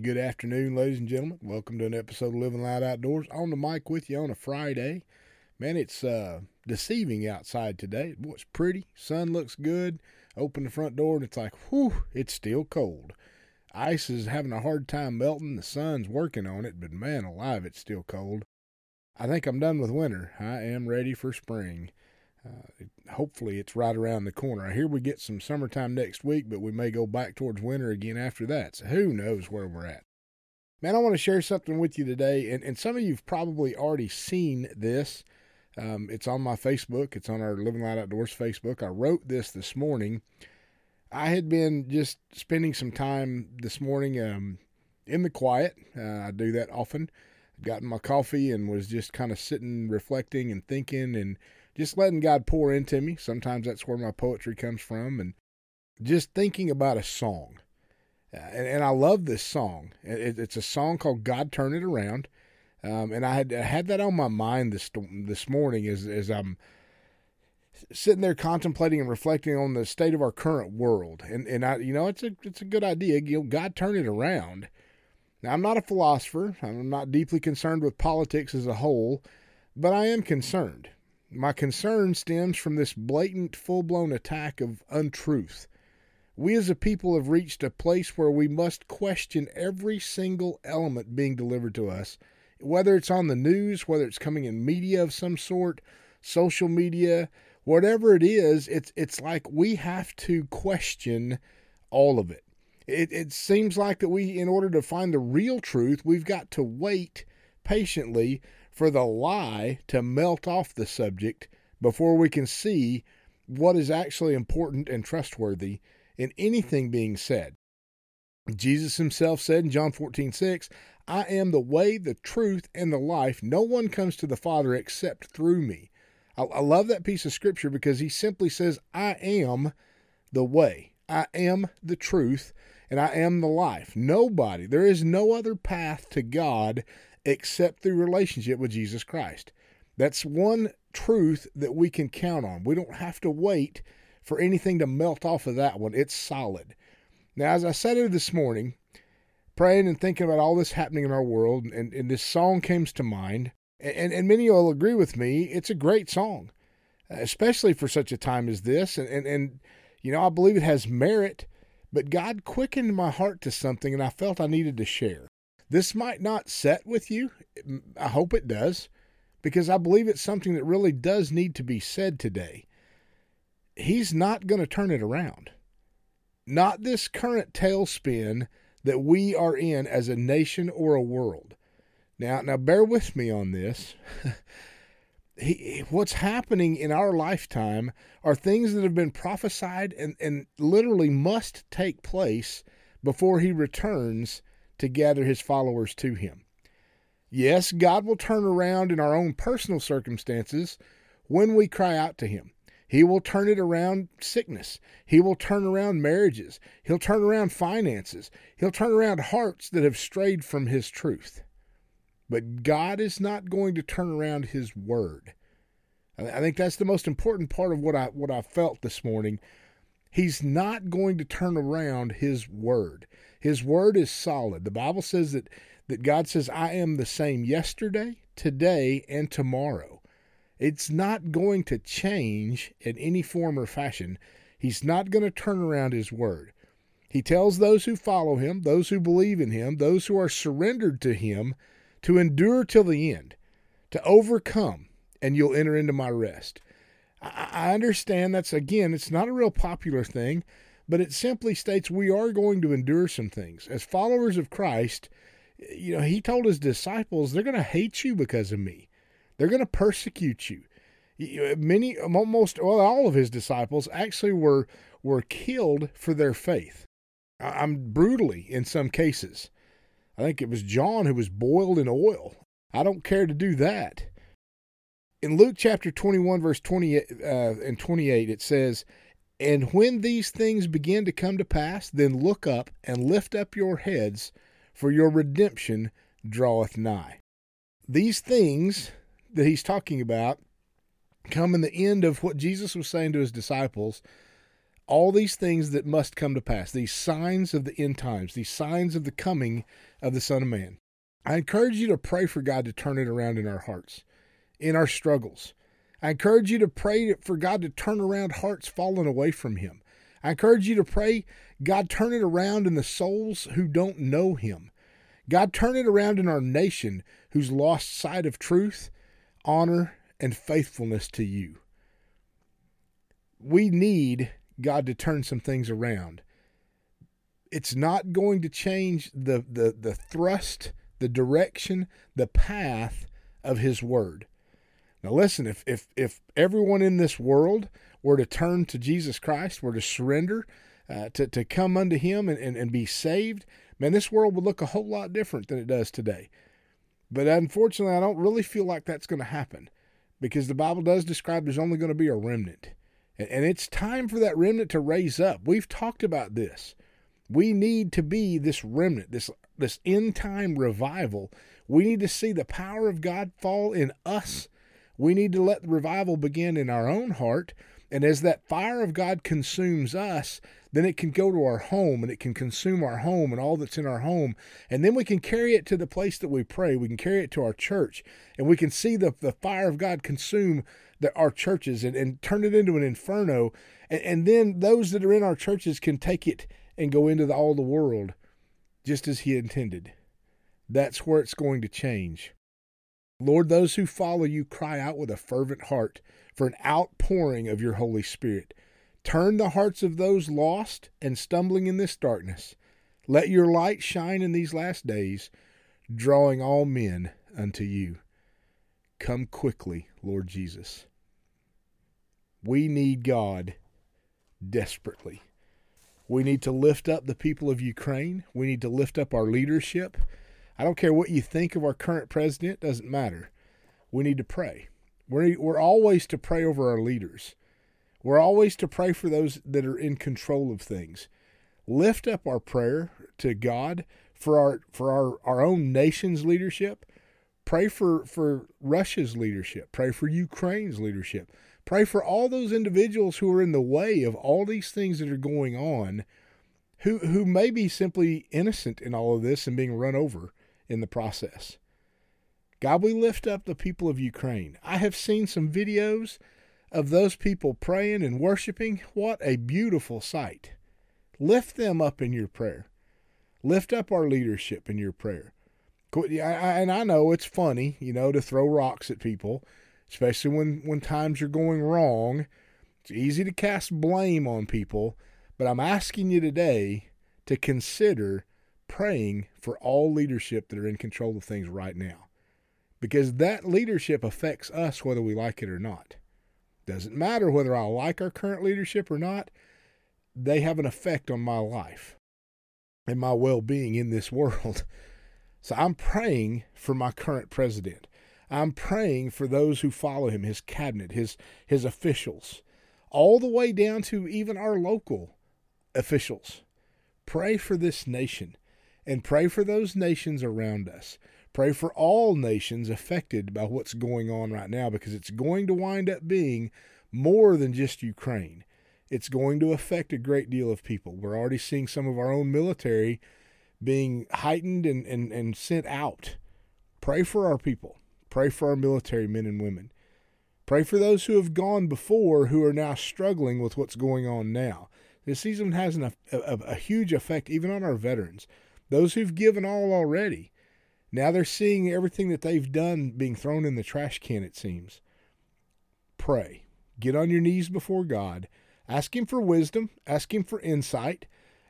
Good afternoon, ladies and gentlemen. Welcome to an episode of Living Loud Outdoors. On the mic with you on a Friday. Man, it's uh, deceiving outside today. Boy, it's pretty. Sun looks good. Open the front door and it's like, whew, it's still cold. Ice is having a hard time melting. The sun's working on it, but man alive, it's still cold. I think I'm done with winter. I am ready for spring. Uh, hopefully, it's right around the corner. I hear we get some summertime next week, but we may go back towards winter again after that. So who knows where we're at? Man, I want to share something with you today, and, and some of you've probably already seen this. Um, it's on my Facebook. It's on our Living Light Outdoors Facebook. I wrote this this morning. I had been just spending some time this morning um, in the quiet. Uh, I do that often. Gotten my coffee and was just kind of sitting, reflecting, and thinking, and just letting God pour into me. Sometimes that's where my poetry comes from, and just thinking about a song. Uh, and, and, I love this song. It, it's a song called "God Turn It Around," um, and I had I had that on my mind this this morning as as I'm sitting there contemplating and reflecting on the state of our current world. And and I you know it's a it's a good idea. You know, God turn it around. Now I'm not a philosopher. I'm not deeply concerned with politics as a whole, but I am concerned. My concern stems from this blatant, full blown attack of untruth. We as a people have reached a place where we must question every single element being delivered to us, whether it's on the news, whether it's coming in media of some sort, social media, whatever it is, it's it's like we have to question all of it. It it seems like that we in order to find the real truth, we've got to wait patiently for the lie to melt off the subject before we can see what is actually important and trustworthy in anything being said. Jesus himself said in John 14, 6, I am the way, the truth, and the life. No one comes to the Father except through me. I, I love that piece of scripture because he simply says, I am the way, I am the truth, and I am the life. Nobody, there is no other path to God except through relationship with Jesus Christ. That's one truth that we can count on. We don't have to wait for anything to melt off of that one. It's solid. Now, as I said it this morning, praying and thinking about all this happening in our world, and, and this song came to mind, and, and many will agree with me, it's a great song, especially for such a time as this. And, and, and, you know, I believe it has merit, but God quickened my heart to something, and I felt I needed to share. This might not set with you. I hope it does, because I believe it's something that really does need to be said today. He's not going to turn it around. Not this current tailspin that we are in as a nation or a world. Now, now bear with me on this. he, what's happening in our lifetime are things that have been prophesied and, and literally must take place before he returns to gather his followers to him. Yes, God will turn around in our own personal circumstances when we cry out to him. He will turn it around sickness. He will turn around marriages. He'll turn around finances. He'll turn around hearts that have strayed from his truth. But God is not going to turn around his word. I think that's the most important part of what I what I felt this morning. He's not going to turn around his word. His word is solid. The Bible says that, that God says, I am the same yesterday, today, and tomorrow. It's not going to change in any form or fashion. He's not going to turn around his word. He tells those who follow him, those who believe in him, those who are surrendered to him, to endure till the end, to overcome, and you'll enter into my rest. I understand that's, again, it's not a real popular thing but it simply states we are going to endure some things. As followers of Christ, you know, he told his disciples, they're going to hate you because of me. They're going to persecute you. Many, almost, well, all of his disciples actually were were killed for their faith. I'm brutally in some cases. I think it was John who was boiled in oil. I don't care to do that. In Luke chapter 21, verse 20 uh, and 28, it says, and when these things begin to come to pass, then look up and lift up your heads, for your redemption draweth nigh. These things that he's talking about come in the end of what Jesus was saying to his disciples all these things that must come to pass, these signs of the end times, these signs of the coming of the Son of Man. I encourage you to pray for God to turn it around in our hearts, in our struggles. I encourage you to pray for God to turn around hearts fallen away from Him. I encourage you to pray, God, turn it around in the souls who don't know Him. God, turn it around in our nation who's lost sight of truth, honor, and faithfulness to you. We need God to turn some things around. It's not going to change the, the, the thrust, the direction, the path of His Word. Now, listen, if, if, if everyone in this world were to turn to Jesus Christ, were to surrender, uh, to, to come unto Him and, and, and be saved, man, this world would look a whole lot different than it does today. But unfortunately, I don't really feel like that's going to happen because the Bible does describe there's only going to be a remnant. And, and it's time for that remnant to raise up. We've talked about this. We need to be this remnant, this this end time revival. We need to see the power of God fall in us. We need to let the revival begin in our own heart. And as that fire of God consumes us, then it can go to our home and it can consume our home and all that's in our home. And then we can carry it to the place that we pray. We can carry it to our church and we can see the, the fire of God consume the, our churches and, and turn it into an inferno. And, and then those that are in our churches can take it and go into the, all the world just as He intended. That's where it's going to change. Lord, those who follow you cry out with a fervent heart for an outpouring of your Holy Spirit. Turn the hearts of those lost and stumbling in this darkness. Let your light shine in these last days, drawing all men unto you. Come quickly, Lord Jesus. We need God desperately. We need to lift up the people of Ukraine. We need to lift up our leadership. I don't care what you think of our current president, doesn't matter. We need to pray. We're, we're always to pray over our leaders. We're always to pray for those that are in control of things. Lift up our prayer to God for our for our, our own nation's leadership. Pray for, for Russia's leadership. Pray for Ukraine's leadership. Pray for all those individuals who are in the way of all these things that are going on, who who may be simply innocent in all of this and being run over in the process. God, we lift up the people of Ukraine. I have seen some videos of those people praying and worshiping. What a beautiful sight. Lift them up in your prayer. Lift up our leadership in your prayer. And I know it's funny, you know, to throw rocks at people, especially when, when times are going wrong. It's easy to cast blame on people, but I'm asking you today to consider praying for all leadership that are in control of things right now. Because that leadership affects us whether we like it or not. Doesn't matter whether I like our current leadership or not, they have an effect on my life and my well being in this world. So I'm praying for my current president. I'm praying for those who follow him, his cabinet, his his officials, all the way down to even our local officials. Pray for this nation and pray for those nations around us. Pray for all nations affected by what's going on right now because it's going to wind up being more than just Ukraine. It's going to affect a great deal of people. We're already seeing some of our own military being heightened and, and, and sent out. Pray for our people. Pray for our military men and women. Pray for those who have gone before who are now struggling with what's going on now. This season has an, a, a, a huge effect even on our veterans, those who've given all already. Now they're seeing everything that they've done being thrown in the trash can, it seems. Pray. Get on your knees before God. Ask Him for wisdom. Ask Him for insight.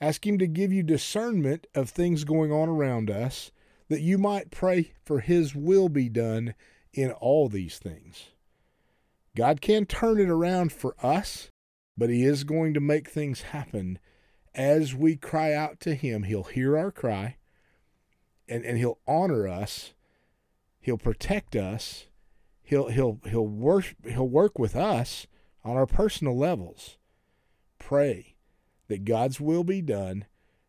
Ask Him to give you discernment of things going on around us that you might pray for His will be done in all these things. God can turn it around for us, but He is going to make things happen as we cry out to Him. He'll hear our cry and, and he'll honor us. He'll protect us. He'll he'll he'll work he'll work with us on our personal levels. Pray that God's will be done,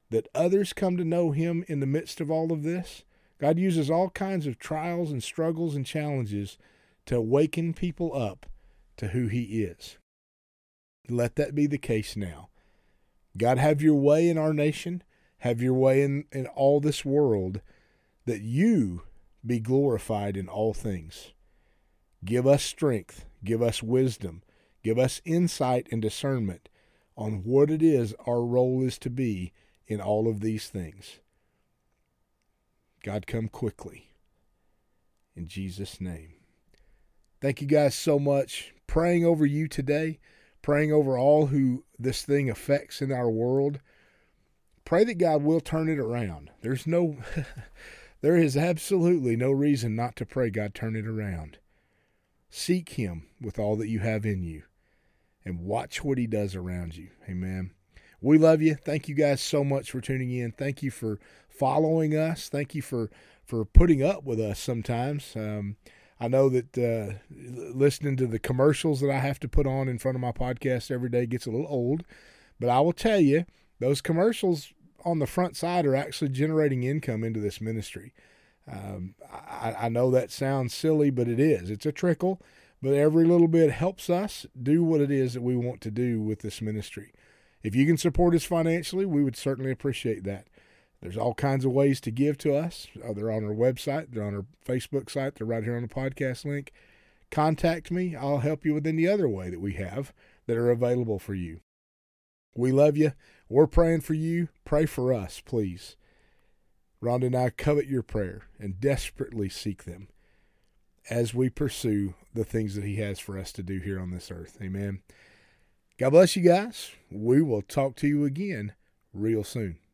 that others come to know him in the midst of all of this. God uses all kinds of trials and struggles and challenges to awaken people up to who he is. Let that be the case now. God, have your way in our nation, have your way in, in all this world, that you be glorified in all things. Give us strength, give us wisdom, give us insight and discernment on what it is our role is to be in all of these things. God, come quickly. In Jesus' name. Thank you guys so much. Praying over you today, praying over all who this thing affects in our world. Pray that God will turn it around. There's no, there is absolutely no reason not to pray God turn it around. Seek Him with all that you have in you and watch what He does around you. Amen. We love you. Thank you guys so much for tuning in. Thank you for following us. Thank you for for putting up with us sometimes. Um, I know that uh, listening to the commercials that I have to put on in front of my podcast every day gets a little old, but I will tell you, those commercials on the front side are actually generating income into this ministry. Um, I, I know that sounds silly, but it is. It's a trickle, but every little bit helps us do what it is that we want to do with this ministry. If you can support us financially, we would certainly appreciate that. There's all kinds of ways to give to us. Uh, they're on our website, they're on our Facebook site, they're right here on the podcast link. Contact me. I'll help you with any other way that we have that are available for you. We love you. We're praying for you. Pray for us, please. Rhonda and I covet your prayer and desperately seek them as we pursue the things that He has for us to do here on this earth. Amen. God bless you guys. We will talk to you again real soon.